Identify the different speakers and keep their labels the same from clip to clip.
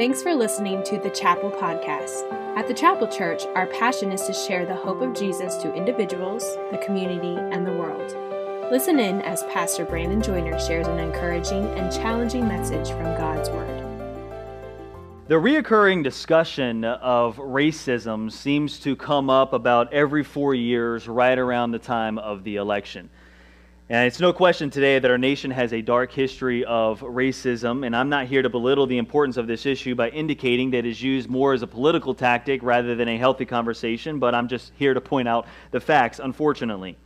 Speaker 1: Thanks for listening to the Chapel Podcast. At the Chapel Church, our passion is to share the hope of Jesus to individuals, the community, and the world. Listen in as Pastor Brandon Joyner shares an encouraging and challenging message from God's Word.
Speaker 2: The reoccurring discussion of racism seems to come up about every four years, right around the time of the election. And it's no question today that our nation has a dark history of racism, and I'm not here to belittle the importance of this issue by indicating that it is used more as a political tactic rather than a healthy conversation, but I'm just here to point out the facts, unfortunately.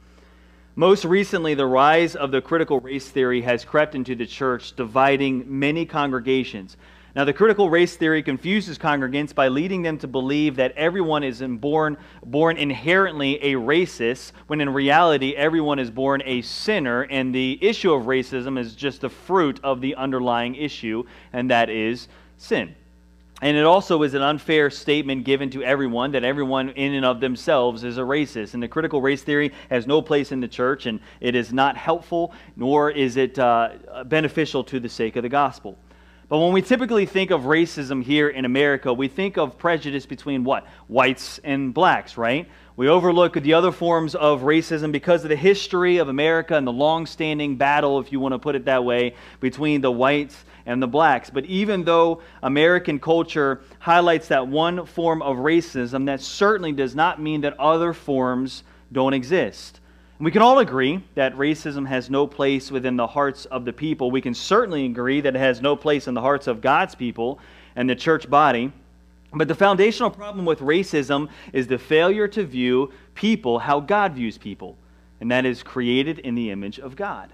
Speaker 2: Most recently, the rise of the critical race theory has crept into the church, dividing many congregations. Now, the critical race theory confuses congregants by leading them to believe that everyone is born, born inherently a racist, when in reality, everyone is born a sinner, and the issue of racism is just the fruit of the underlying issue, and that is sin. And it also is an unfair statement given to everyone that everyone in and of themselves is a racist. And the critical race theory has no place in the church, and it is not helpful, nor is it uh, beneficial to the sake of the gospel. But when we typically think of racism here in America, we think of prejudice between what? Whites and blacks, right? We overlook the other forms of racism because of the history of America and the long standing battle, if you want to put it that way, between the whites and the blacks. But even though American culture highlights that one form of racism, that certainly does not mean that other forms don't exist. We can all agree that racism has no place within the hearts of the people. We can certainly agree that it has no place in the hearts of God's people and the church body. But the foundational problem with racism is the failure to view people how God views people, and that is created in the image of God.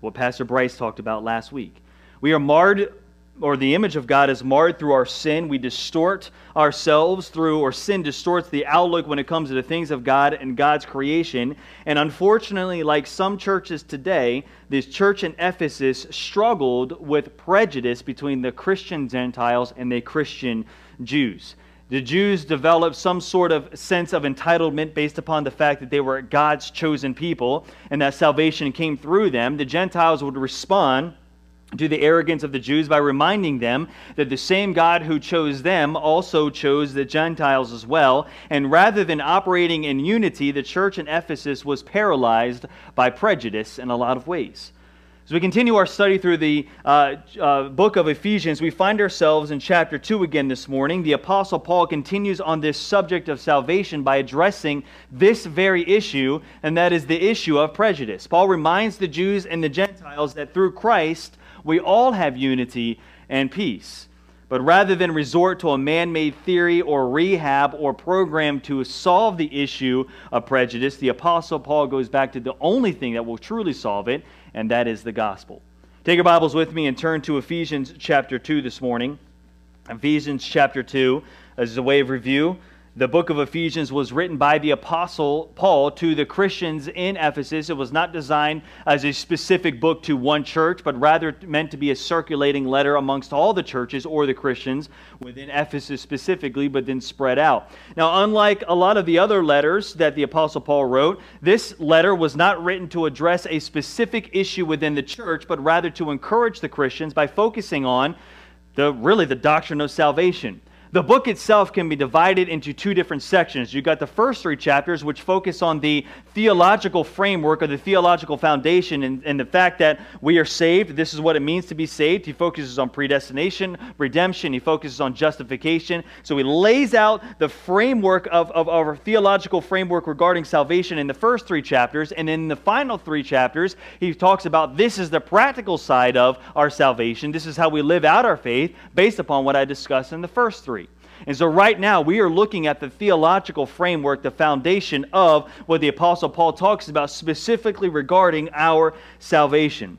Speaker 2: What Pastor Bryce talked about last week. We are marred or the image of God is marred through our sin. We distort ourselves through, or sin distorts the outlook when it comes to the things of God and God's creation. And unfortunately, like some churches today, this church in Ephesus struggled with prejudice between the Christian Gentiles and the Christian Jews. The Jews developed some sort of sense of entitlement based upon the fact that they were God's chosen people and that salvation came through them. The Gentiles would respond to the arrogance of the Jews by reminding them that the same God who chose them also chose the Gentiles as well. And rather than operating in unity, the church in Ephesus was paralyzed by prejudice in a lot of ways. As we continue our study through the uh, uh, book of Ephesians, we find ourselves in chapter 2 again this morning. The Apostle Paul continues on this subject of salvation by addressing this very issue, and that is the issue of prejudice. Paul reminds the Jews and the Gentiles that through Christ, we all have unity and peace. But rather than resort to a man made theory or rehab or program to solve the issue of prejudice, the Apostle Paul goes back to the only thing that will truly solve it, and that is the gospel. Take your Bibles with me and turn to Ephesians chapter 2 this morning. Ephesians chapter 2, as a way of review, the book of Ephesians was written by the Apostle Paul to the Christians in Ephesus. It was not designed as a specific book to one church, but rather meant to be a circulating letter amongst all the churches or the Christians within Ephesus specifically, but then spread out. Now, unlike a lot of the other letters that the Apostle Paul wrote, this letter was not written to address a specific issue within the church, but rather to encourage the Christians by focusing on the really the doctrine of salvation. The book itself can be divided into two different sections. You've got the first three chapters, which focus on the theological framework or the theological foundation and, and, the fact that we are saved. This is what it means to be saved. He focuses on predestination, redemption. He focuses on justification. So he lays out the framework of, of, our theological framework regarding salvation in the first three chapters. And in the final three chapters, he talks about this is the practical side of our salvation. This is how we live out our faith based upon what I discussed in the first three. And so, right now, we are looking at the theological framework, the foundation of what the Apostle Paul talks about specifically regarding our salvation.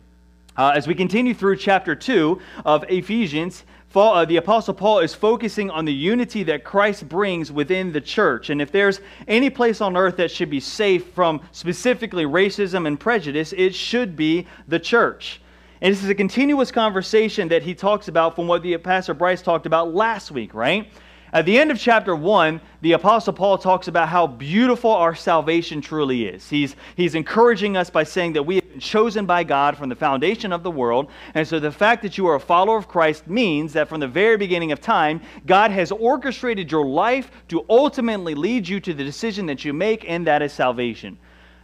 Speaker 2: Uh, as we continue through chapter 2 of Ephesians, uh, the Apostle Paul is focusing on the unity that Christ brings within the church. And if there's any place on earth that should be safe from specifically racism and prejudice, it should be the church. And this is a continuous conversation that he talks about from what the Pastor Bryce talked about last week, right? At the end of chapter 1, the Apostle Paul talks about how beautiful our salvation truly is. He's, he's encouraging us by saying that we have been chosen by God from the foundation of the world. And so the fact that you are a follower of Christ means that from the very beginning of time, God has orchestrated your life to ultimately lead you to the decision that you make, and that is salvation.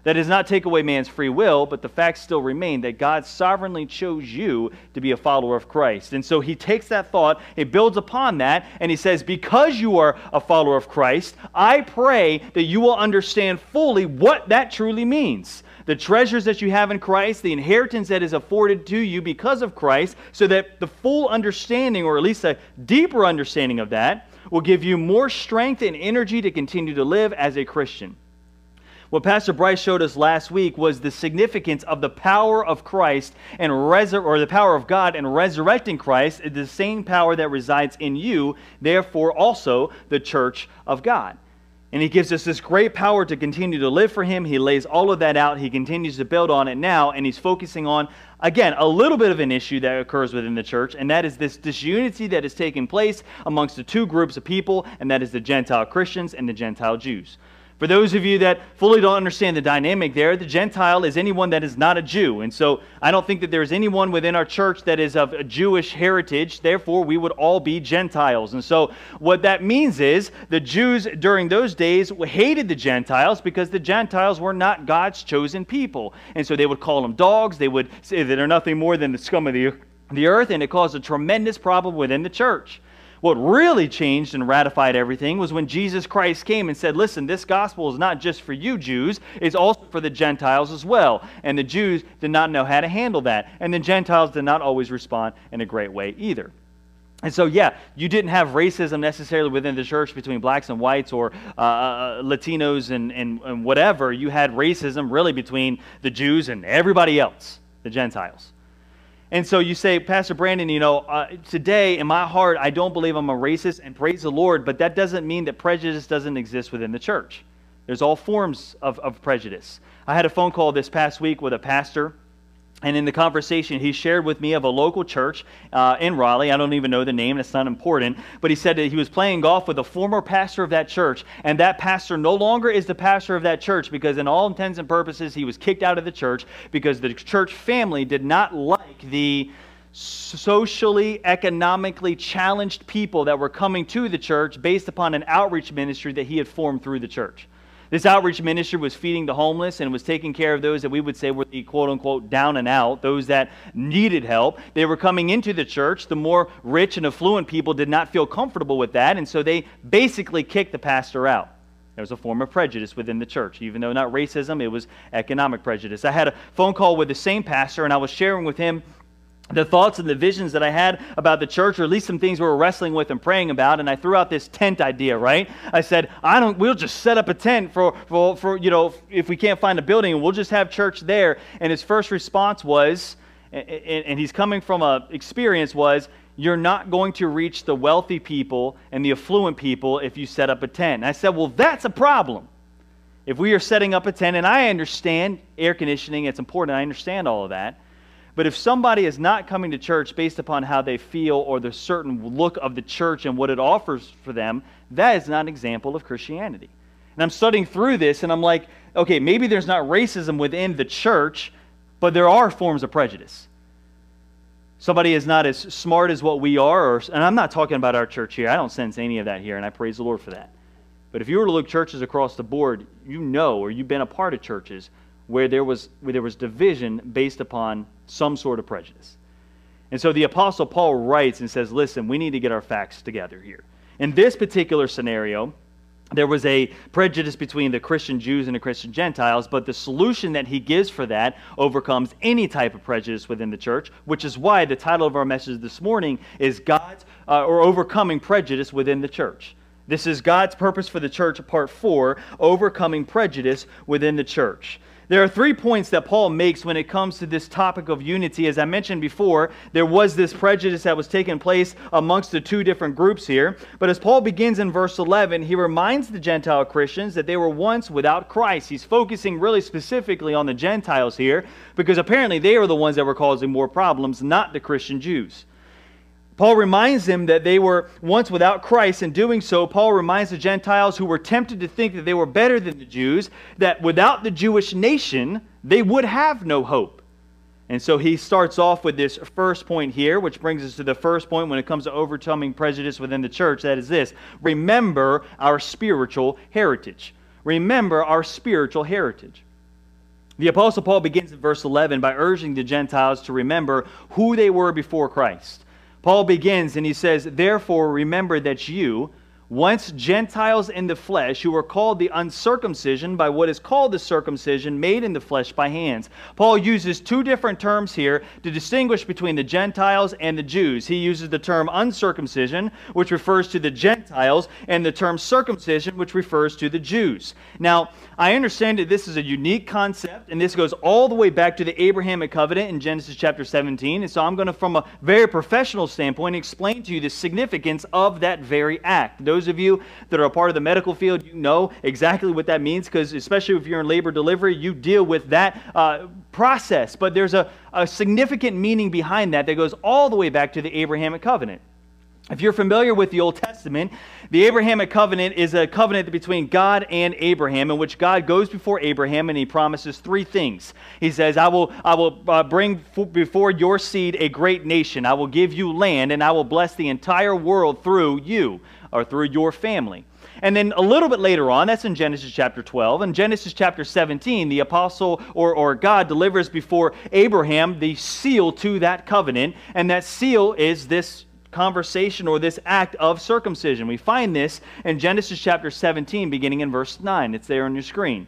Speaker 2: That does not take away man's free will, but the facts still remain that God sovereignly chose you to be a follower of Christ. And so he takes that thought, he builds upon that, and he says, Because you are a follower of Christ, I pray that you will understand fully what that truly means. The treasures that you have in Christ, the inheritance that is afforded to you because of Christ, so that the full understanding, or at least a deeper understanding of that, will give you more strength and energy to continue to live as a Christian. What Pastor Bryce showed us last week was the significance of the power of Christ and resur- or the power of God and resurrecting Christ is the same power that resides in you, therefore also the church of God. And he gives us this great power to continue to live for him. He lays all of that out. He continues to build on it now, and he's focusing on, again, a little bit of an issue that occurs within the church, and that is this disunity that is taking place amongst the two groups of people, and that is the Gentile Christians and the Gentile Jews. For those of you that fully don't understand the dynamic there, the Gentile is anyone that is not a Jew. And so I don't think that there is anyone within our church that is of a Jewish heritage. Therefore, we would all be Gentiles. And so what that means is the Jews during those days hated the Gentiles because the Gentiles were not God's chosen people. And so they would call them dogs. They would say that they're nothing more than the scum of the, the earth. And it caused a tremendous problem within the church. What really changed and ratified everything was when Jesus Christ came and said, Listen, this gospel is not just for you Jews, it's also for the Gentiles as well. And the Jews did not know how to handle that. And the Gentiles did not always respond in a great way either. And so, yeah, you didn't have racism necessarily within the church between blacks and whites or uh, uh Latinos and, and, and whatever. You had racism really between the Jews and everybody else, the Gentiles. And so you say, Pastor Brandon, you know, uh, today in my heart, I don't believe I'm a racist, and praise the Lord, but that doesn't mean that prejudice doesn't exist within the church. There's all forms of, of prejudice. I had a phone call this past week with a pastor and in the conversation, he shared with me of a local church uh, in Raleigh. I don't even know the name, it's not important. But he said that he was playing golf with a former pastor of that church, and that pastor no longer is the pastor of that church because, in all intents and purposes, he was kicked out of the church because the church family did not like the socially, economically challenged people that were coming to the church based upon an outreach ministry that he had formed through the church. This outreach ministry was feeding the homeless and was taking care of those that we would say were the quote unquote down and out, those that needed help. They were coming into the church. The more rich and affluent people did not feel comfortable with that, and so they basically kicked the pastor out. There was a form of prejudice within the church. Even though not racism, it was economic prejudice. I had a phone call with the same pastor, and I was sharing with him the thoughts and the visions that I had about the church, or at least some things we were wrestling with and praying about, and I threw out this tent idea, right? I said, I don't, we'll just set up a tent for, for, for you know, if we can't find a building, we'll just have church there. And his first response was, and, and he's coming from a experience was, you're not going to reach the wealthy people and the affluent people if you set up a tent. And I said, well, that's a problem. If we are setting up a tent, and I understand air conditioning, it's important, I understand all of that. But if somebody is not coming to church based upon how they feel or the certain look of the church and what it offers for them, that is not an example of Christianity. And I'm studying through this and I'm like, okay, maybe there's not racism within the church, but there are forms of prejudice. Somebody is not as smart as what we are, or, and I'm not talking about our church here. I don't sense any of that here, and I praise the Lord for that. But if you were to look churches across the board, you know, or you've been a part of churches where there was, where there was division based upon some sort of prejudice. And so the Apostle Paul writes and says, listen, we need to get our facts together here. In this particular scenario, there was a prejudice between the Christian Jews and the Christian Gentiles, but the solution that he gives for that overcomes any type of prejudice within the church, which is why the title of our message this morning is God's uh, or Overcoming Prejudice Within the Church. This is God's purpose for the church, part four, overcoming prejudice within the church. There are three points that Paul makes when it comes to this topic of unity. As I mentioned before, there was this prejudice that was taking place amongst the two different groups here. But as Paul begins in verse 11, he reminds the Gentile Christians that they were once without Christ. He's focusing really specifically on the Gentiles here because apparently they are the ones that were causing more problems, not the Christian Jews. Paul reminds them that they were once without Christ. In doing so, Paul reminds the Gentiles who were tempted to think that they were better than the Jews that without the Jewish nation, they would have no hope. And so he starts off with this first point here, which brings us to the first point when it comes to overcoming prejudice within the church. That is this remember our spiritual heritage. Remember our spiritual heritage. The Apostle Paul begins in verse 11 by urging the Gentiles to remember who they were before Christ. Paul begins and he says, Therefore, remember that you, once Gentiles in the flesh, who were called the uncircumcision by what is called the circumcision made in the flesh by hands. Paul uses two different terms here to distinguish between the Gentiles and the Jews. He uses the term uncircumcision, which refers to the Gentiles, and the term circumcision, which refers to the Jews. Now, I understand that this is a unique concept, and this goes all the way back to the Abrahamic covenant in Genesis chapter 17. And so I'm going to, from a very professional standpoint, explain to you the significance of that very act. Those of you that are a part of the medical field, you know exactly what that means because, especially if you're in labor delivery, you deal with that uh, process. But there's a, a significant meaning behind that that goes all the way back to the Abrahamic covenant. If you're familiar with the Old Testament, the Abrahamic covenant is a covenant between God and Abraham, in which God goes before Abraham and he promises three things. He says, I will, I will uh, bring before your seed a great nation. I will give you land, and I will bless the entire world through you or through your family. And then a little bit later on, that's in Genesis chapter 12. In Genesis chapter 17, the apostle or, or God delivers before Abraham the seal to that covenant. And that seal is this conversation or this act of circumcision. We find this in Genesis chapter 17, beginning in verse 9. It's there on your screen.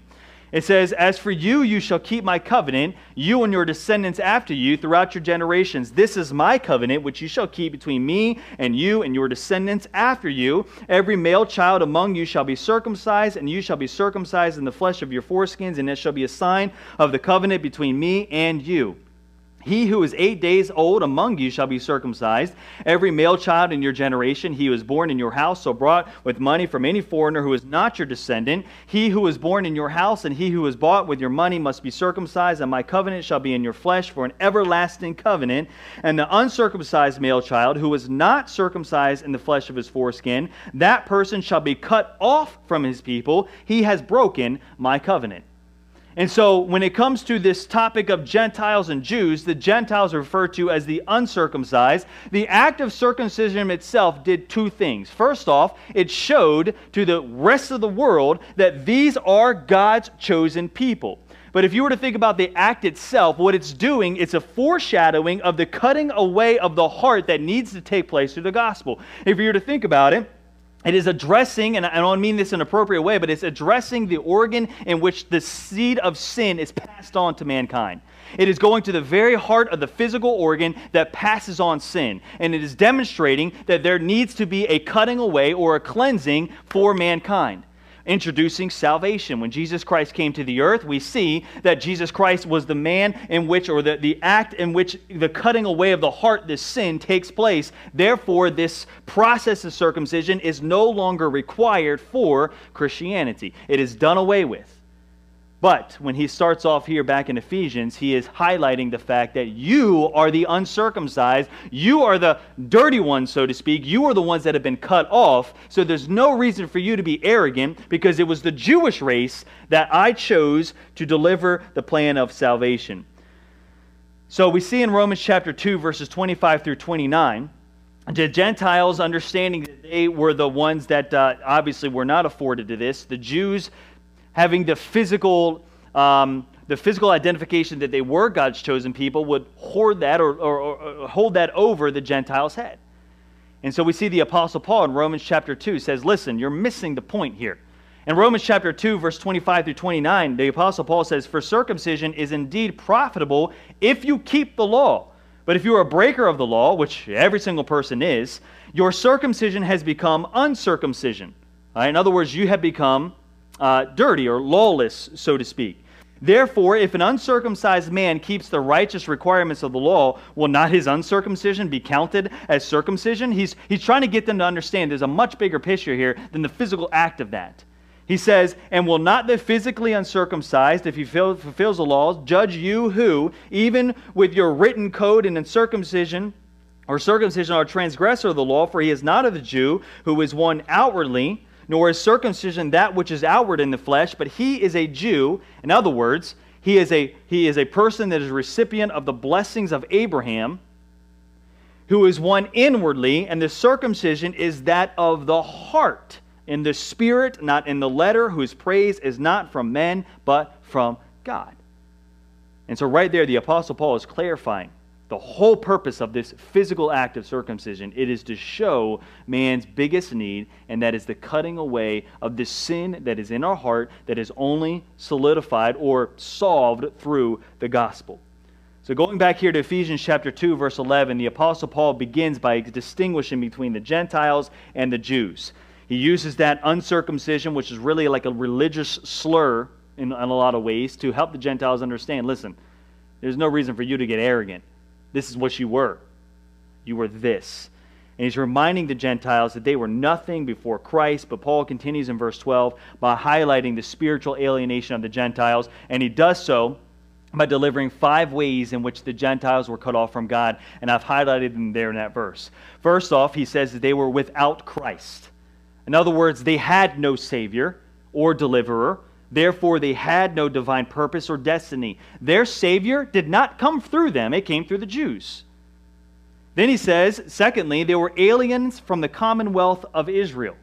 Speaker 2: It says, As for you, you shall keep my covenant, you and your descendants after you throughout your generations. This is my covenant, which you shall keep between me and you and your descendants after you. Every male child among you shall be circumcised, and you shall be circumcised in the flesh of your foreskins, and it shall be a sign of the covenant between me and you. He who is eight days old among you shall be circumcised. Every male child in your generation, he who is born in your house, so brought with money from any foreigner who is not your descendant. He who is born in your house and he who is bought with your money must be circumcised, and my covenant shall be in your flesh for an everlasting covenant. And the uncircumcised male child who is not circumcised in the flesh of his foreskin, that person shall be cut off from his people. He has broken my covenant. And so, when it comes to this topic of Gentiles and Jews, the Gentiles are referred to as the uncircumcised. The act of circumcision itself did two things. First off, it showed to the rest of the world that these are God's chosen people. But if you were to think about the act itself, what it's doing, it's a foreshadowing of the cutting away of the heart that needs to take place through the gospel. If you were to think about it, it is addressing, and I don't mean this in an appropriate way, but it's addressing the organ in which the seed of sin is passed on to mankind. It is going to the very heart of the physical organ that passes on sin. And it is demonstrating that there needs to be a cutting away or a cleansing for mankind introducing salvation. When Jesus Christ came to the earth, we see that Jesus Christ was the man in which, or the, the act in which the cutting away of the heart, this sin, takes place. Therefore, this process of circumcision is no longer required for Christianity, it is done away with. But when he starts off here back in Ephesians, he is highlighting the fact that you are the uncircumcised. You are the dirty ones, so to speak. You are the ones that have been cut off. So there's no reason for you to be arrogant because it was the Jewish race that I chose to deliver the plan of salvation. So we see in Romans chapter 2, verses 25 through 29 the Gentiles understanding that they were the ones that uh, obviously were not afforded to this. The Jews having the physical, um, the physical identification that they were God's chosen people would hoard that or, or, or hold that over the Gentiles' head. And so we see the Apostle Paul in Romans chapter 2 says, Listen, you're missing the point here. In Romans chapter 2, verse 25 through 29, the Apostle Paul says, For circumcision is indeed profitable if you keep the law. But if you are a breaker of the law, which every single person is, your circumcision has become uncircumcision. Right? In other words, you have become uh, dirty or lawless, so to speak. Therefore, if an uncircumcised man keeps the righteous requirements of the law, will not his uncircumcision be counted as circumcision? He's, he's trying to get them to understand there's a much bigger picture here than the physical act of that. He says, And will not the physically uncircumcised, if he fulfills the laws, judge you who, even with your written code and uncircumcision, or circumcision are a transgressor of the law, for he is not of the Jew who is one outwardly, nor is circumcision that which is outward in the flesh, but he is a Jew. In other words, he is a, he is a person that is recipient of the blessings of Abraham, who is one inwardly, and the circumcision is that of the heart, in the spirit, not in the letter, whose praise is not from men, but from God. And so, right there, the Apostle Paul is clarifying the whole purpose of this physical act of circumcision. It is to show man's biggest need and that is the cutting away of the sin that is in our heart that is only solidified or solved through the gospel. So going back here to ephesians chapter 2 verse 11 the apostle paul begins by distinguishing between the gentiles and the jews. He uses that uncircumcision which is really like a religious slur in, in a lot of ways to help the gentiles understand listen there's no reason for you to get arrogant this is what you were. You were this. And he's reminding the Gentiles that they were nothing before Christ. But Paul continues in verse 12 by highlighting the spiritual alienation of the Gentiles. And he does so by delivering five ways in which the Gentiles were cut off from God. And I've highlighted them there in that verse. First off, he says that they were without Christ. In other words, they had no Savior or deliverer. Therefore, they had no divine purpose or destiny. Their Savior did not come through them, it came through the Jews. Then he says, secondly, they were aliens from the commonwealth of Israel.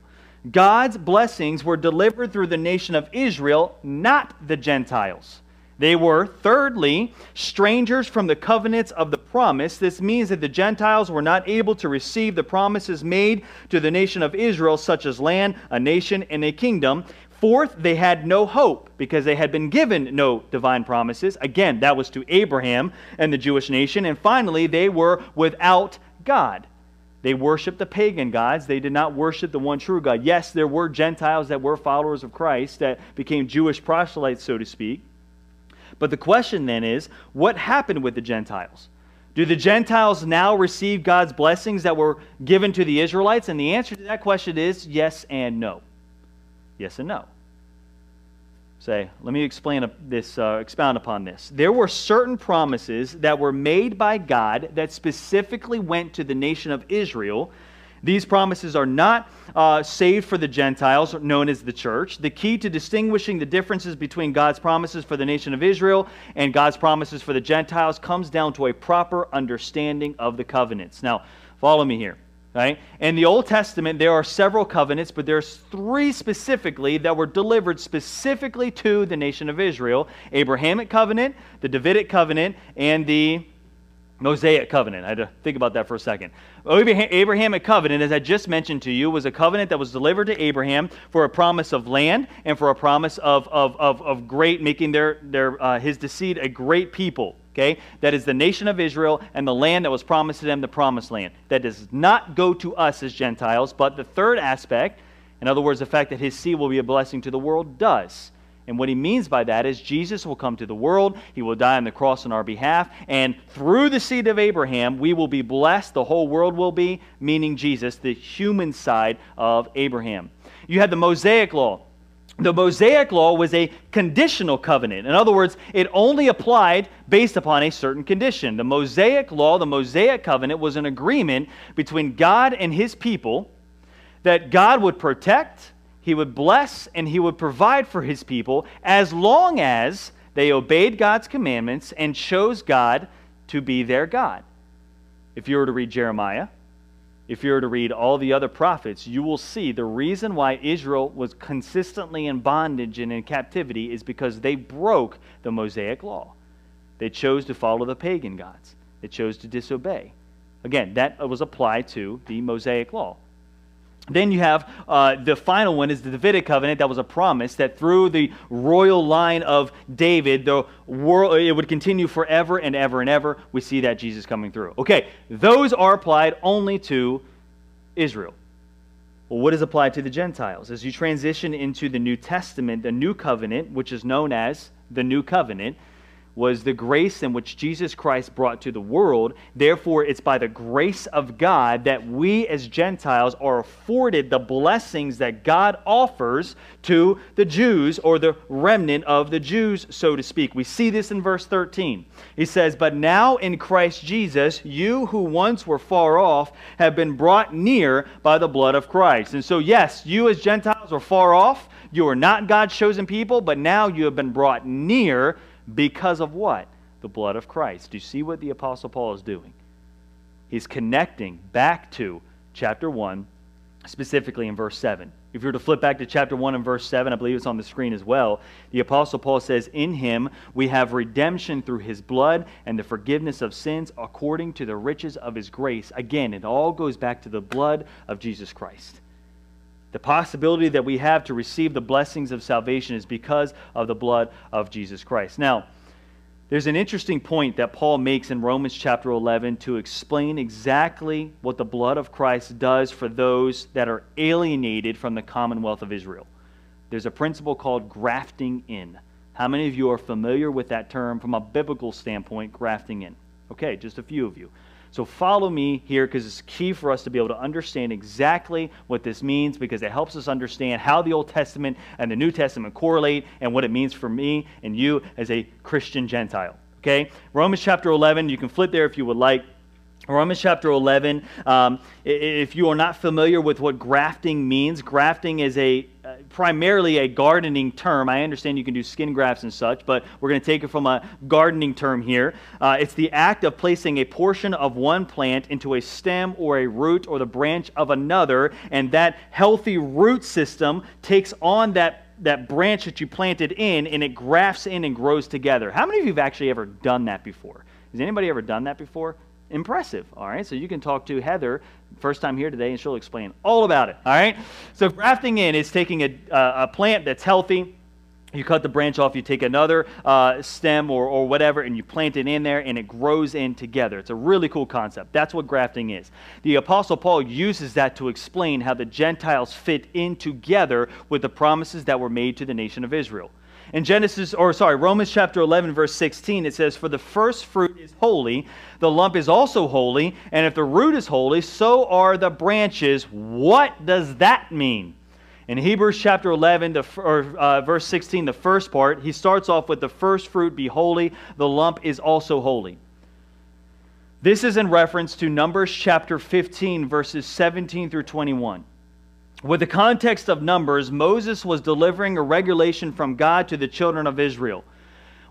Speaker 2: God's blessings were delivered through the nation of Israel, not the Gentiles. They were, thirdly, strangers from the covenants of the promise. This means that the Gentiles were not able to receive the promises made to the nation of Israel, such as land, a nation, and a kingdom. Fourth, they had no hope because they had been given no divine promises. Again, that was to Abraham and the Jewish nation. And finally, they were without God. They worshiped the pagan gods. They did not worship the one true God. Yes, there were Gentiles that were followers of Christ that became Jewish proselytes, so to speak. But the question then is what happened with the Gentiles? Do the Gentiles now receive God's blessings that were given to the Israelites? And the answer to that question is yes and no. Yes and no say, let me explain this, uh, expound upon this. There were certain promises that were made by God that specifically went to the nation of Israel. These promises are not uh, saved for the Gentiles, known as the church. The key to distinguishing the differences between God's promises for the nation of Israel and God's promises for the Gentiles comes down to a proper understanding of the covenants. Now, follow me here. Right? In the Old Testament, there are several covenants, but there's three specifically that were delivered specifically to the nation of Israel Abrahamic covenant, the Davidic covenant, and the Mosaic covenant. I had to think about that for a second. Abrahamic covenant, as I just mentioned to you, was a covenant that was delivered to Abraham for a promise of land and for a promise of, of, of, of great, making their, their, uh, his deceit a great people. Okay? That is the nation of Israel and the land that was promised to them, the promised land. That does not go to us as Gentiles, but the third aspect, in other words, the fact that his seed will be a blessing to the world, does. And what he means by that is Jesus will come to the world, he will die on the cross on our behalf, and through the seed of Abraham, we will be blessed, the whole world will be, meaning Jesus, the human side of Abraham. You had the Mosaic law the Mosaic law was a conditional covenant. In other words, it only applied based upon a certain condition. The Mosaic law, the Mosaic covenant, was an agreement between God and his people that God would protect, he would bless, and he would provide for his people as long as they obeyed God's commandments and chose God to be their God. If you were to read Jeremiah, if you were to read all the other prophets, you will see the reason why Israel was consistently in bondage and in captivity is because they broke the Mosaic law. They chose to follow the pagan gods, they chose to disobey. Again, that was applied to the Mosaic law. Then you have uh, the final one is the Davidic covenant. That was a promise that through the royal line of David, the world it would continue forever and ever and ever. We see that Jesus coming through. Okay, those are applied only to Israel. Well, what is applied to the Gentiles? As you transition into the New Testament, the new covenant, which is known as the new covenant, was the grace in which Jesus Christ brought to the world. Therefore, it's by the grace of God that we as Gentiles are afforded the blessings that God offers to the Jews or the remnant of the Jews, so to speak. We see this in verse 13. He says, But now in Christ Jesus, you who once were far off have been brought near by the blood of Christ. And so, yes, you as Gentiles were far off. You are not God's chosen people, but now you have been brought near because of what? The blood of Christ. Do you see what the Apostle Paul is doing? He's connecting back to chapter 1, specifically in verse 7. If you were to flip back to chapter 1 and verse 7, I believe it's on the screen as well, the Apostle Paul says, In him we have redemption through his blood and the forgiveness of sins according to the riches of his grace. Again, it all goes back to the blood of Jesus Christ. The possibility that we have to receive the blessings of salvation is because of the blood of Jesus Christ. Now, there's an interesting point that Paul makes in Romans chapter 11 to explain exactly what the blood of Christ does for those that are alienated from the commonwealth of Israel. There's a principle called grafting in. How many of you are familiar with that term from a biblical standpoint, grafting in? Okay, just a few of you. So follow me here because it's key for us to be able to understand exactly what this means because it helps us understand how the Old Testament and the New Testament correlate and what it means for me and you as a Christian Gentile. Okay? Romans chapter 11, you can flip there if you would like. Romans chapter 11, um, if you are not familiar with what grafting means, grafting is a uh, primarily a gardening term. I understand you can do skin grafts and such, but we're going to take it from a gardening term here. Uh, it's the act of placing a portion of one plant into a stem or a root or the branch of another, and that healthy root system takes on that that branch that you planted in and it grafts in and grows together. How many of you have actually ever done that before? Has anybody ever done that before? Impressive. All right, so you can talk to Heather first time here today, and she'll explain all about it. All right, so grafting in is taking a, a plant that's healthy. You cut the branch off, you take another uh, stem or, or whatever, and you plant it in there, and it grows in together. It's a really cool concept. That's what grafting is. The Apostle Paul uses that to explain how the Gentiles fit in together with the promises that were made to the nation of Israel. In Genesis, or sorry, Romans chapter 11, verse 16, it says, For the first fruit is holy, the lump is also holy, and if the root is holy, so are the branches. What does that mean? In Hebrews chapter 11, the, or, uh, verse 16, the first part, he starts off with the first fruit be holy, the lump is also holy. This is in reference to Numbers chapter 15, verses 17 through 21. With the context of Numbers, Moses was delivering a regulation from God to the children of Israel.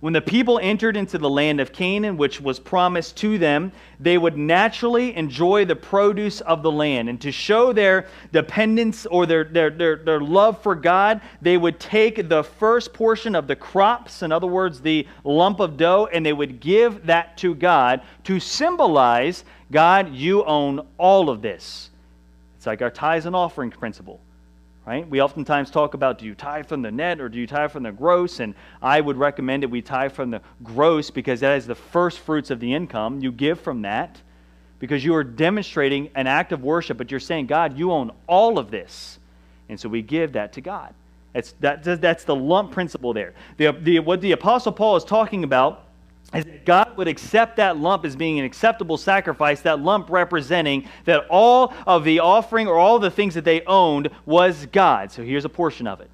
Speaker 2: When the people entered into the land of Canaan, which was promised to them, they would naturally enjoy the produce of the land. And to show their dependence or their, their, their, their love for God, they would take the first portion of the crops, in other words, the lump of dough, and they would give that to God to symbolize God, you own all of this. It's like our tithes and offering principle, right? We oftentimes talk about do you tithe from the net or do you tithe from the gross? And I would recommend that we tithe from the gross because that is the first fruits of the income. You give from that because you are demonstrating an act of worship, but you're saying, God, you own all of this. And so we give that to God. That's, that, that's the lump principle there. The, the, what the Apostle Paul is talking about is that God would accept that lump as being an acceptable sacrifice, that lump representing that all of the offering or all the things that they owned was God. So here's a portion of it.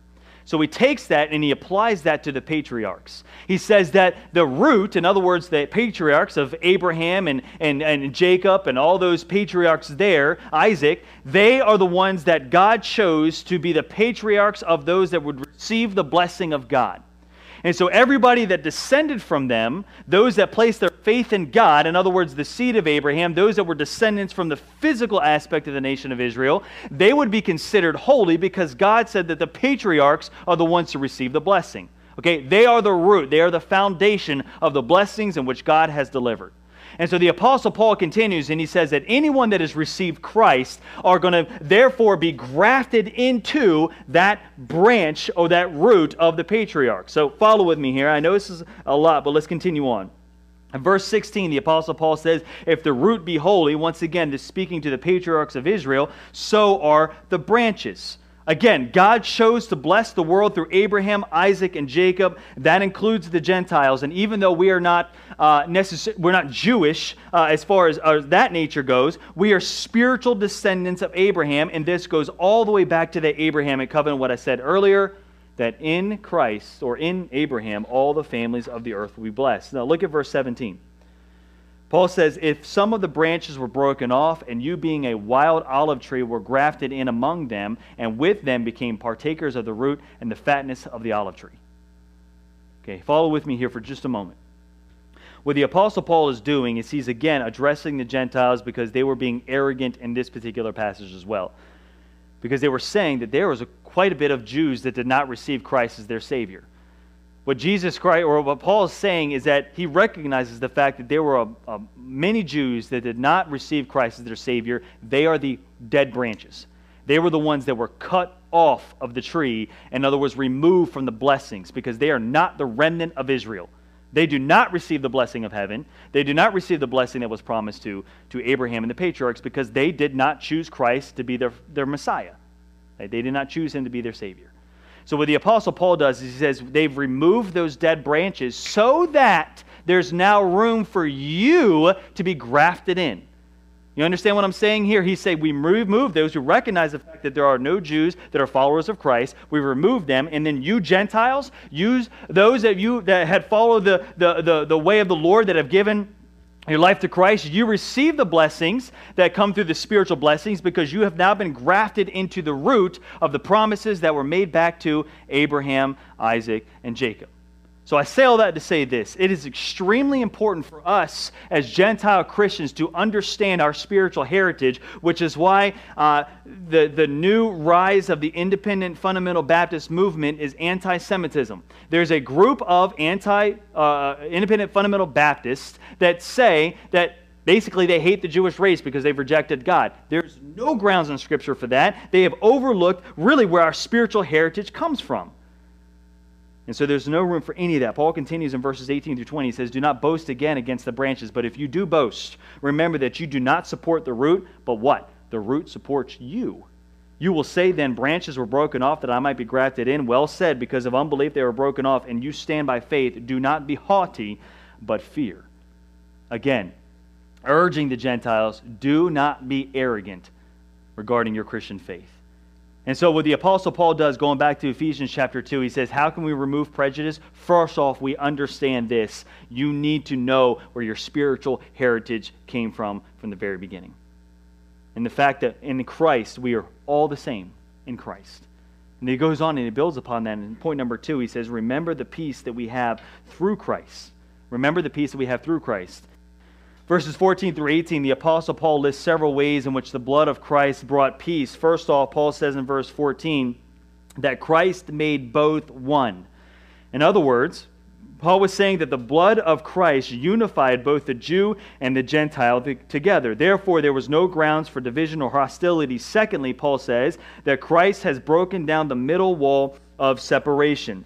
Speaker 2: So he takes that and he applies that to the patriarchs. He says that the root, in other words, the patriarchs of Abraham and, and, and Jacob and all those patriarchs there, Isaac, they are the ones that God chose to be the patriarchs of those that would receive the blessing of God. And so everybody that descended from them, those that placed their faith in God, in other words, the seed of Abraham, those that were descendants from the physical aspect of the nation of Israel, they would be considered holy because God said that the patriarchs are the ones to receive the blessing. Okay, they are the root, they are the foundation of the blessings in which God has delivered. And so the Apostle Paul continues and he says that anyone that has received Christ are going to therefore be grafted into that branch or that root of the patriarch. So follow with me here. I know this is a lot, but let's continue on. In verse 16, the Apostle Paul says, If the root be holy, once again, this speaking to the patriarchs of Israel, so are the branches. Again, God chose to bless the world through Abraham, Isaac, and Jacob. That includes the Gentiles. And even though we are not uh, we're not Jewish uh, as far as uh, that nature goes, we are spiritual descendants of Abraham. And this goes all the way back to the Abrahamic covenant, what I said earlier, that in Christ or in Abraham, all the families of the earth will be blessed. Now look at verse 17. Paul says, If some of the branches were broken off, and you being a wild olive tree were grafted in among them, and with them became partakers of the root and the fatness of the olive tree. Okay, follow with me here for just a moment. What the Apostle Paul is doing is he's again addressing the Gentiles because they were being arrogant in this particular passage as well. Because they were saying that there was a, quite a bit of Jews that did not receive Christ as their Savior. What Jesus Christ, or what Paul is saying, is that he recognizes the fact that there were a, a, many Jews that did not receive Christ as their Savior. They are the dead branches. They were the ones that were cut off of the tree, in other words, removed from the blessings, because they are not the remnant of Israel. They do not receive the blessing of heaven. They do not receive the blessing that was promised to, to Abraham and the patriarchs because they did not choose Christ to be their, their Messiah. They did not choose him to be their Savior. So, what the Apostle Paul does is he says they've removed those dead branches so that there's now room for you to be grafted in. You understand what I'm saying here? He said we remove those who recognize the fact that there are no Jews that are followers of Christ. We remove them, and then you Gentiles, use those that you that had followed the, the, the, the way of the Lord that have given your life to Christ, you receive the blessings that come through the spiritual blessings because you have now been grafted into the root of the promises that were made back to Abraham, Isaac, and Jacob. So I say all that to say this. It is extremely important for us as Gentile Christians to understand our spiritual heritage, which is why uh, the, the new rise of the independent fundamental Baptist movement is anti Semitism. There's a group of anti uh, independent fundamental Baptists that say that Basically, they hate the Jewish race because they've rejected God. There's no grounds in Scripture for that. They have overlooked really where our spiritual heritage comes from. And so there's no room for any of that. Paul continues in verses 18 through 20. He says, Do not boast again against the branches, but if you do boast, remember that you do not support the root, but what? The root supports you. You will say then, Branches were broken off that I might be grafted in. Well said, because of unbelief they were broken off, and you stand by faith. Do not be haughty, but fear. Again, urging the Gentiles, do not be arrogant regarding your Christian faith. And so, what the Apostle Paul does, going back to Ephesians chapter 2, he says, How can we remove prejudice? First off, we understand this. You need to know where your spiritual heritage came from from the very beginning. And the fact that in Christ, we are all the same in Christ. And he goes on and he builds upon that. And point number two, he says, Remember the peace that we have through Christ. Remember the peace that we have through Christ. Verses 14 through 18, the Apostle Paul lists several ways in which the blood of Christ brought peace. First off, Paul says in verse 14 that Christ made both one. In other words, Paul was saying that the blood of Christ unified both the Jew and the Gentile together. Therefore, there was no grounds for division or hostility. Secondly, Paul says that Christ has broken down the middle wall of separation.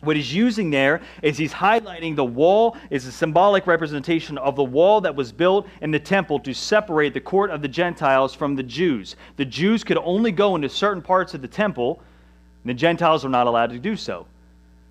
Speaker 2: What he's using there is he's highlighting the wall is a symbolic representation of the wall that was built in the temple to separate the court of the Gentiles from the Jews. The Jews could only go into certain parts of the temple, and the Gentiles were not allowed to do so.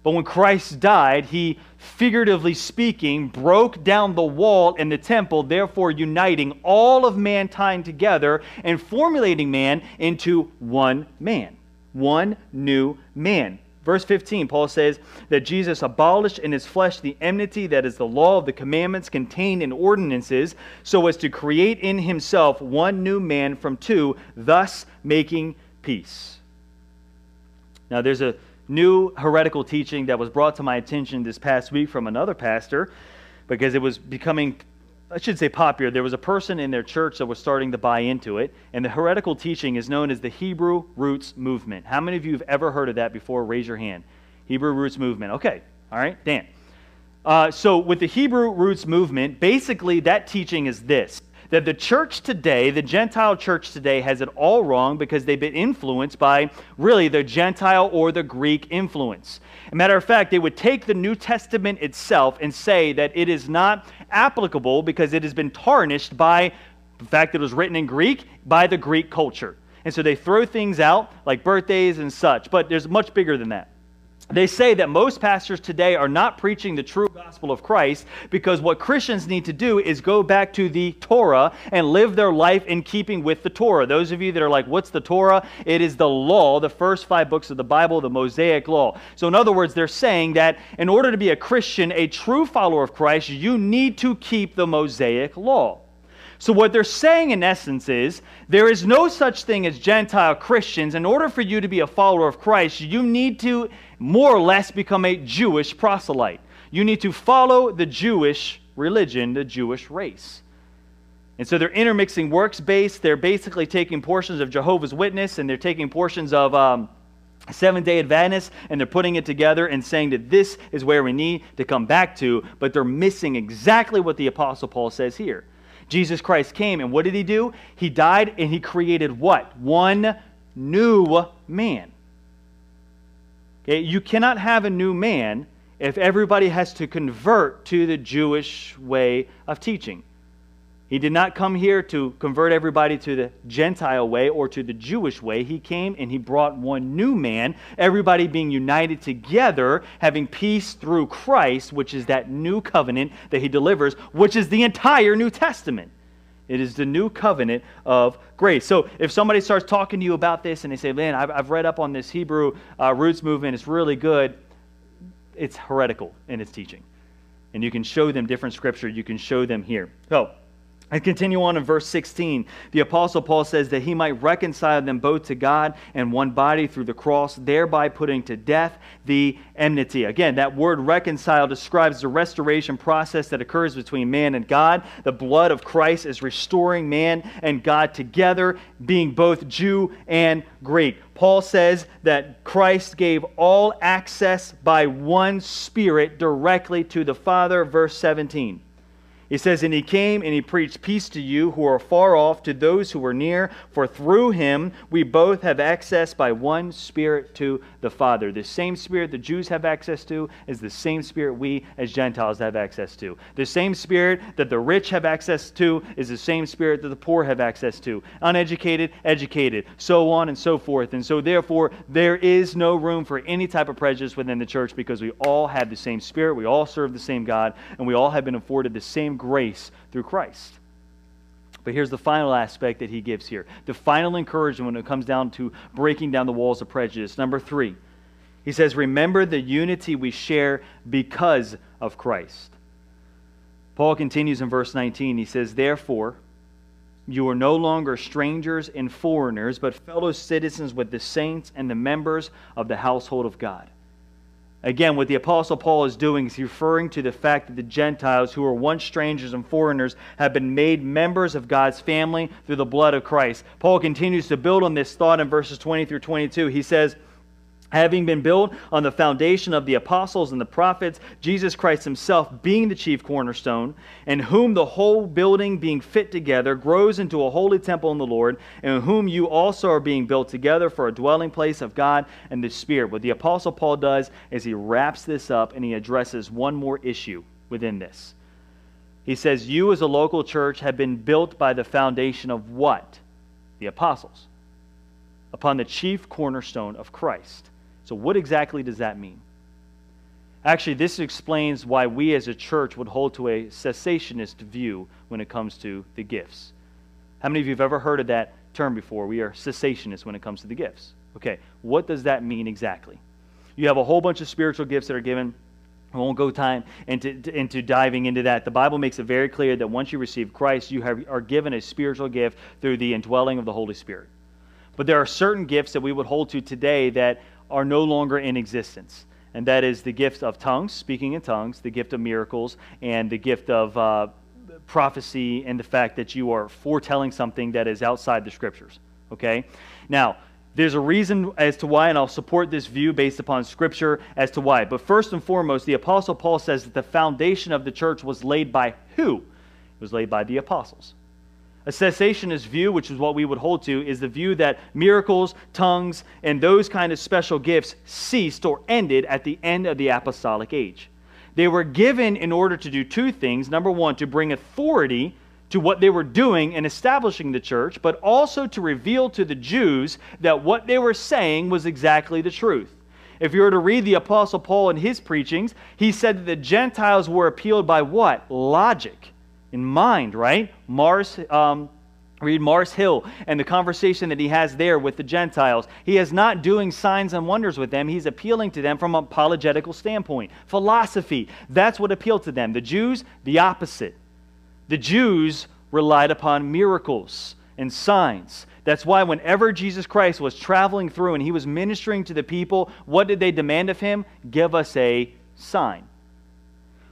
Speaker 2: But when Christ died, he, figuratively speaking, broke down the wall in the temple, therefore uniting all of mankind together and formulating man into one man, one new man. Verse 15, Paul says that Jesus abolished in his flesh the enmity that is the law of the commandments contained in ordinances, so as to create in himself one new man from two, thus making peace. Now, there's a new heretical teaching that was brought to my attention this past week from another pastor because it was becoming I should say popular. There was a person in their church that was starting to buy into it, and the heretical teaching is known as the Hebrew Roots Movement. How many of you have ever heard of that before? Raise your hand. Hebrew Roots Movement. Okay, all right, Dan. Uh, so, with the Hebrew Roots Movement, basically that teaching is this that the church today, the Gentile church today, has it all wrong because they've been influenced by really the Gentile or the Greek influence. Matter of fact, they would take the New Testament itself and say that it is not applicable because it has been tarnished by the fact that it was written in Greek by the Greek culture. And so they throw things out like birthdays and such, but there's much bigger than that. They say that most pastors today are not preaching the true gospel of Christ because what Christians need to do is go back to the Torah and live their life in keeping with the Torah. Those of you that are like, what's the Torah? It is the law, the first five books of the Bible, the Mosaic law. So, in other words, they're saying that in order to be a Christian, a true follower of Christ, you need to keep the Mosaic law. So, what they're saying in essence is there is no such thing as Gentile Christians. In order for you to be a follower of Christ, you need to more or less become a Jewish proselyte. You need to follow the Jewish religion, the Jewish race. And so they're intermixing works based. They're basically taking portions of Jehovah's Witness and they're taking portions of. Um, Seventh day Adventists, and they're putting it together and saying that this is where we need to come back to, but they're missing exactly what the Apostle Paul says here. Jesus Christ came, and what did he do? He died and he created what? One new man. Okay, you cannot have a new man if everybody has to convert to the Jewish way of teaching. He did not come here to convert everybody to the Gentile way or to the Jewish way. He came and he brought one new man, everybody being united together, having peace through Christ, which is that new covenant that he delivers, which is the entire New Testament. It is the new covenant of grace. So if somebody starts talking to you about this and they say, man, I've, I've read up on this Hebrew uh, roots movement, it's really good, it's heretical in its teaching. And you can show them different scripture, you can show them here. So, I continue on in verse 16. The Apostle Paul says that he might reconcile them both to God and one body through the cross, thereby putting to death the enmity. Again, that word reconcile describes the restoration process that occurs between man and God. The blood of Christ is restoring man and God together, being both Jew and Greek. Paul says that Christ gave all access by one Spirit directly to the Father, verse 17. He says, And he came and he preached peace to you who are far off, to those who are near, for through him we both have access by one Spirit to the Father. The same Spirit the Jews have access to is the same Spirit we as Gentiles have access to. The same Spirit that the rich have access to is the same Spirit that the poor have access to. Uneducated, educated, so on and so forth. And so, therefore, there is no room for any type of prejudice within the church because we all have the same Spirit, we all serve the same God, and we all have been afforded the same grace through Christ. But here's the final aspect that he gives here the final encouragement when it comes down to breaking down the walls of prejudice. Number three, he says, Remember the unity we share because of Christ. Paul continues in verse 19. He says, Therefore, you are no longer strangers and foreigners, but fellow citizens with the saints and the members of the household of God Again, what the Apostle Paul is doing is referring to the fact that the Gentiles, who were once strangers and foreigners, have been made members of God's family through the blood of Christ. Paul continues to build on this thought in verses 20 through 22. He says, having been built on the foundation of the apostles and the prophets, Jesus Christ himself being the chief cornerstone, and whom the whole building being fit together grows into a holy temple in the Lord, and whom you also are being built together for a dwelling place of God and the Spirit. What the apostle Paul does is he wraps this up and he addresses one more issue within this. He says, You as a local church have been built by the foundation of what? The apostles. Upon the chief cornerstone of Christ. So, what exactly does that mean? Actually, this explains why we as a church would hold to a cessationist view when it comes to the gifts. How many of you have ever heard of that term before? We are cessationists when it comes to the gifts. Okay, what does that mean exactly? You have a whole bunch of spiritual gifts that are given. I won't go time into, into diving into that. The Bible makes it very clear that once you receive Christ, you have, are given a spiritual gift through the indwelling of the Holy Spirit. But there are certain gifts that we would hold to today that are no longer in existence. And that is the gift of tongues, speaking in tongues, the gift of miracles, and the gift of uh, prophecy, and the fact that you are foretelling something that is outside the scriptures. Okay? Now, there's a reason as to why, and I'll support this view based upon Scripture as to why. But first and foremost, the Apostle Paul says that the foundation of the church was laid by who? It was laid by the apostles. A cessationist view, which is what we would hold to, is the view that miracles, tongues, and those kind of special gifts ceased or ended at the end of the apostolic age. They were given in order to do two things. Number one, to bring authority to what they were doing in establishing the church, but also to reveal to the Jews that what they were saying was exactly the truth. If you were to read the Apostle Paul in his preachings, he said that the Gentiles were appealed by what? Logic in mind, right? Mars, um, read Mars Hill and the conversation that he has there with the Gentiles. He is not doing signs and wonders with them. He's appealing to them from an apologetical standpoint. Philosophy, that's what appealed to them. The Jews, the opposite. The Jews relied upon miracles and signs. That's why whenever Jesus Christ was traveling through and he was ministering to the people, what did they demand of him? Give us a sign.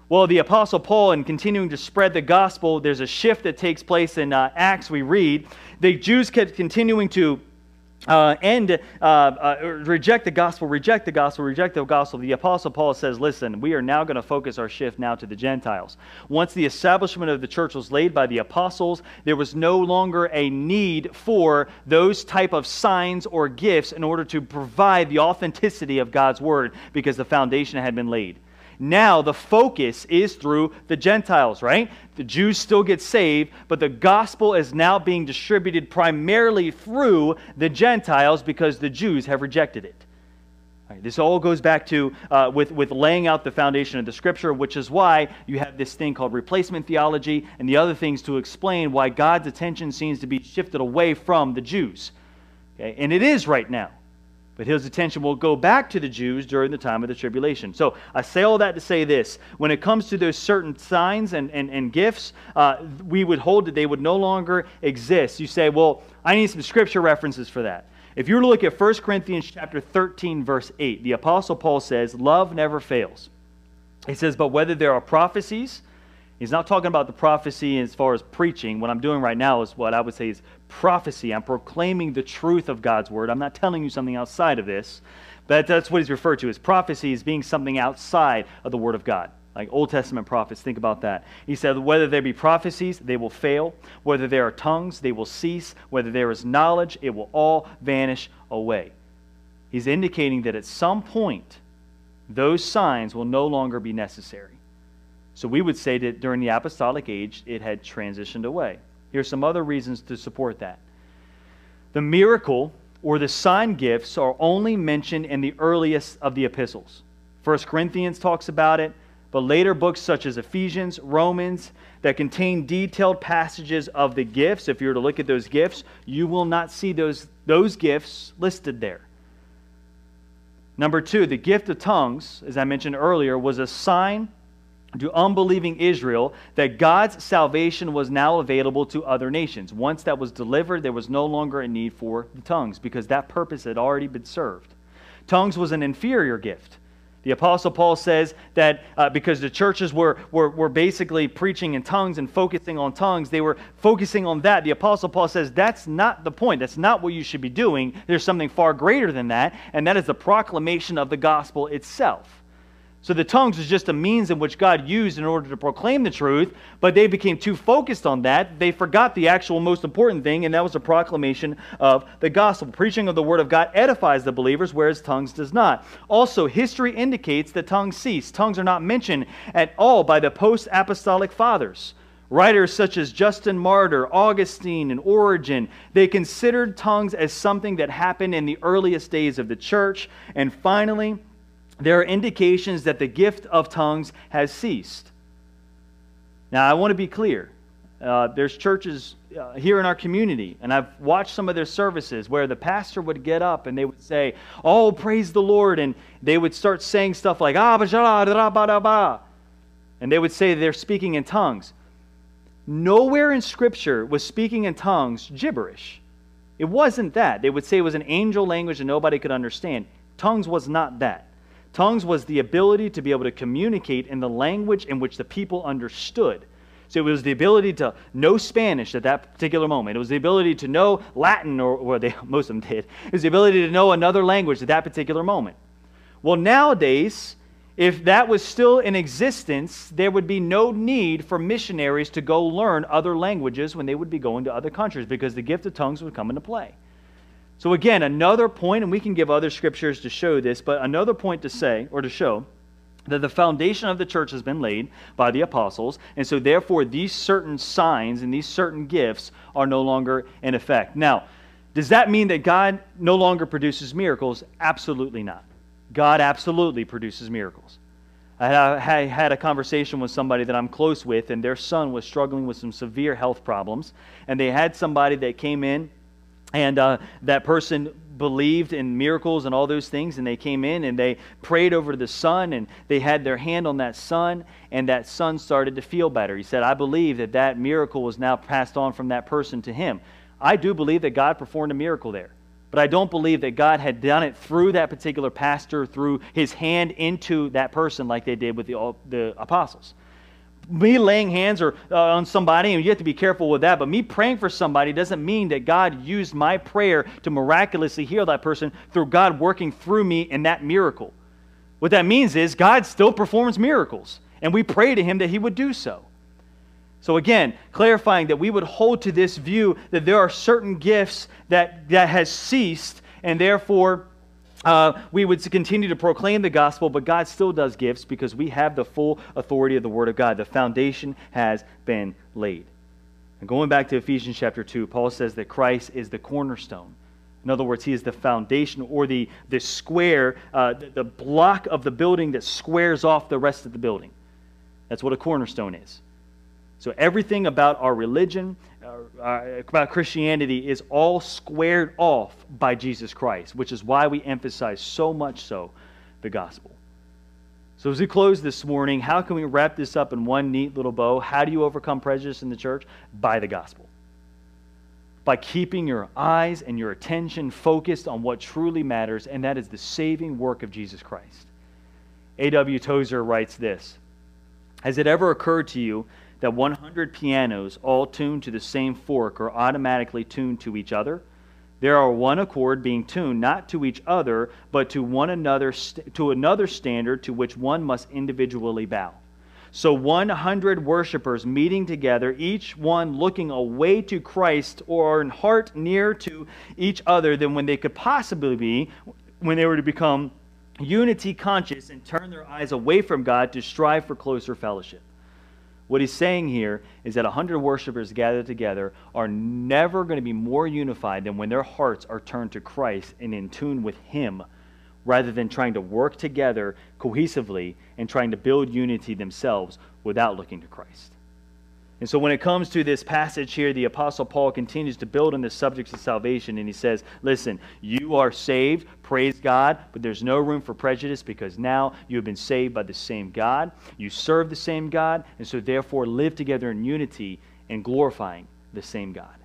Speaker 2: Well, the Apostle Paul, in continuing to spread the gospel, there's a shift that takes place in uh, Acts, we read. The Jews kept continuing to uh, and uh, uh, reject the gospel, reject the gospel, reject the gospel. The Apostle Paul says, Listen, we are now going to focus our shift now to the Gentiles. Once the establishment of the church was laid by the apostles, there was no longer a need for those type of signs or gifts in order to provide the authenticity of God's word because the foundation had been laid. Now the focus is through the Gentiles, right? The Jews still get saved, but the gospel is now being distributed primarily through the Gentiles because the Jews have rejected it. This all goes back to uh, with, with laying out the foundation of the scripture, which is why you have this thing called replacement theology and the other things to explain why God's attention seems to be shifted away from the Jews. Okay? And it is right now. But his attention will go back to the Jews during the time of the tribulation. So I say all that to say this. When it comes to those certain signs and, and, and gifts, uh, we would hold that they would no longer exist. You say, well, I need some scripture references for that. If you were to look at 1 Corinthians chapter 13, verse 8, the Apostle Paul says, Love never fails. He says, But whether there are prophecies, He's not talking about the prophecy as far as preaching. What I'm doing right now is what I would say is prophecy. I'm proclaiming the truth of God's word. I'm not telling you something outside of this, but that's what he's referred to as prophecy as being something outside of the word of God. Like Old Testament prophets, think about that. He said, Whether there be prophecies, they will fail. Whether there are tongues, they will cease. Whether there is knowledge, it will all vanish away. He's indicating that at some point, those signs will no longer be necessary. So we would say that during the apostolic age, it had transitioned away. Here's some other reasons to support that. The miracle or the sign gifts are only mentioned in the earliest of the epistles. First Corinthians talks about it, but later books such as Ephesians, Romans, that contain detailed passages of the gifts, if you were to look at those gifts, you will not see those, those gifts listed there. Number two, the gift of tongues, as I mentioned earlier, was a sign to unbelieving Israel that God's salvation was now available to other nations. Once that was delivered, there was no longer a need for the tongues because that purpose had already been served. Tongues was an inferior gift. The Apostle Paul says that uh, because the churches were, were, were basically preaching in tongues and focusing on tongues, they were focusing on that. The Apostle Paul says that's not the point. That's not what you should be doing. There's something far greater than that, and that is the proclamation of the gospel itself. So the tongues was just a means in which God used in order to proclaim the truth, but they became too focused on that. They forgot the actual most important thing, and that was the proclamation of the gospel. Preaching of the word of God edifies the believers, whereas tongues does not. Also, history indicates that tongues cease. Tongues are not mentioned at all by the post apostolic fathers. Writers such as Justin Martyr, Augustine, and Origen, they considered tongues as something that happened in the earliest days of the church. And finally, there are indications that the gift of tongues has ceased. Now, I want to be clear. Uh, there's churches uh, here in our community, and I've watched some of their services where the pastor would get up and they would say, Oh, praise the Lord. And they would start saying stuff like, Ah, ba, and they would say they're speaking in tongues. Nowhere in Scripture was speaking in tongues gibberish. It wasn't that. They would say it was an angel language that nobody could understand. Tongues was not that. Tongues was the ability to be able to communicate in the language in which the people understood. So it was the ability to know Spanish at that particular moment. It was the ability to know Latin, or, or they, most of them did. It was the ability to know another language at that particular moment. Well, nowadays, if that was still in existence, there would be no need for missionaries to go learn other languages when they would be going to other countries because the gift of tongues would come into play. So, again, another point, and we can give other scriptures to show this, but another point to say or to show that the foundation of the church has been laid by the apostles, and so therefore these certain signs and these certain gifts are no longer in effect. Now, does that mean that God no longer produces miracles? Absolutely not. God absolutely produces miracles. I had a conversation with somebody that I'm close with, and their son was struggling with some severe health problems. And they had somebody that came in, and uh, that person believed in miracles and all those things, and they came in and they prayed over the son, and they had their hand on that son, and that son started to feel better. He said, I believe that that miracle was now passed on from that person to him. I do believe that God performed a miracle there. But I don't believe that God had done it through that particular pastor, through his hand into that person like they did with the, the apostles me laying hands or, uh, on somebody, and you have to be careful with that, but me praying for somebody doesn't mean that God used my prayer to miraculously heal that person through God working through me in that miracle. What that means is God still performs miracles, and we pray to Him that He would do so. So again, clarifying that we would hold to this view that there are certain gifts that, that has ceased, and therefore uh, we would continue to proclaim the gospel, but God still does gifts because we have the full authority of the Word of God. The foundation has been laid. And going back to Ephesians chapter 2, Paul says that Christ is the cornerstone. In other words, he is the foundation or the, the square, uh, the, the block of the building that squares off the rest of the building. That's what a cornerstone is. So everything about our religion, uh, uh, about Christianity, is all squared off by Jesus Christ, which is why we emphasize so much so the gospel. So as we close this morning, how can we wrap this up in one neat little bow? How do you overcome prejudice in the church? By the gospel. By keeping your eyes and your attention focused on what truly matters, and that is the saving work of Jesus Christ. A.W. Tozer writes this Has it ever occurred to you that 100 pianos, all tuned to the same fork, are automatically tuned to each other. There are one accord being tuned not to each other, but to one another, to another standard to which one must individually bow. So 100 worshipers meeting together, each one looking away to Christ or in heart near to each other than when they could possibly be when they were to become unity conscious and turn their eyes away from God to strive for closer fellowship. What he's saying here is that 100 worshipers gathered together are never going to be more unified than when their hearts are turned to Christ and in tune with Him rather than trying to work together cohesively and trying to build unity themselves without looking to Christ. And so when it comes to this passage here, the Apostle Paul continues to build on the subjects of salvation, and he says, Listen, you are saved, praise God, but there's no room for prejudice because now you have been saved by the same God. You serve the same God, and so therefore live together in unity and glorifying the same God.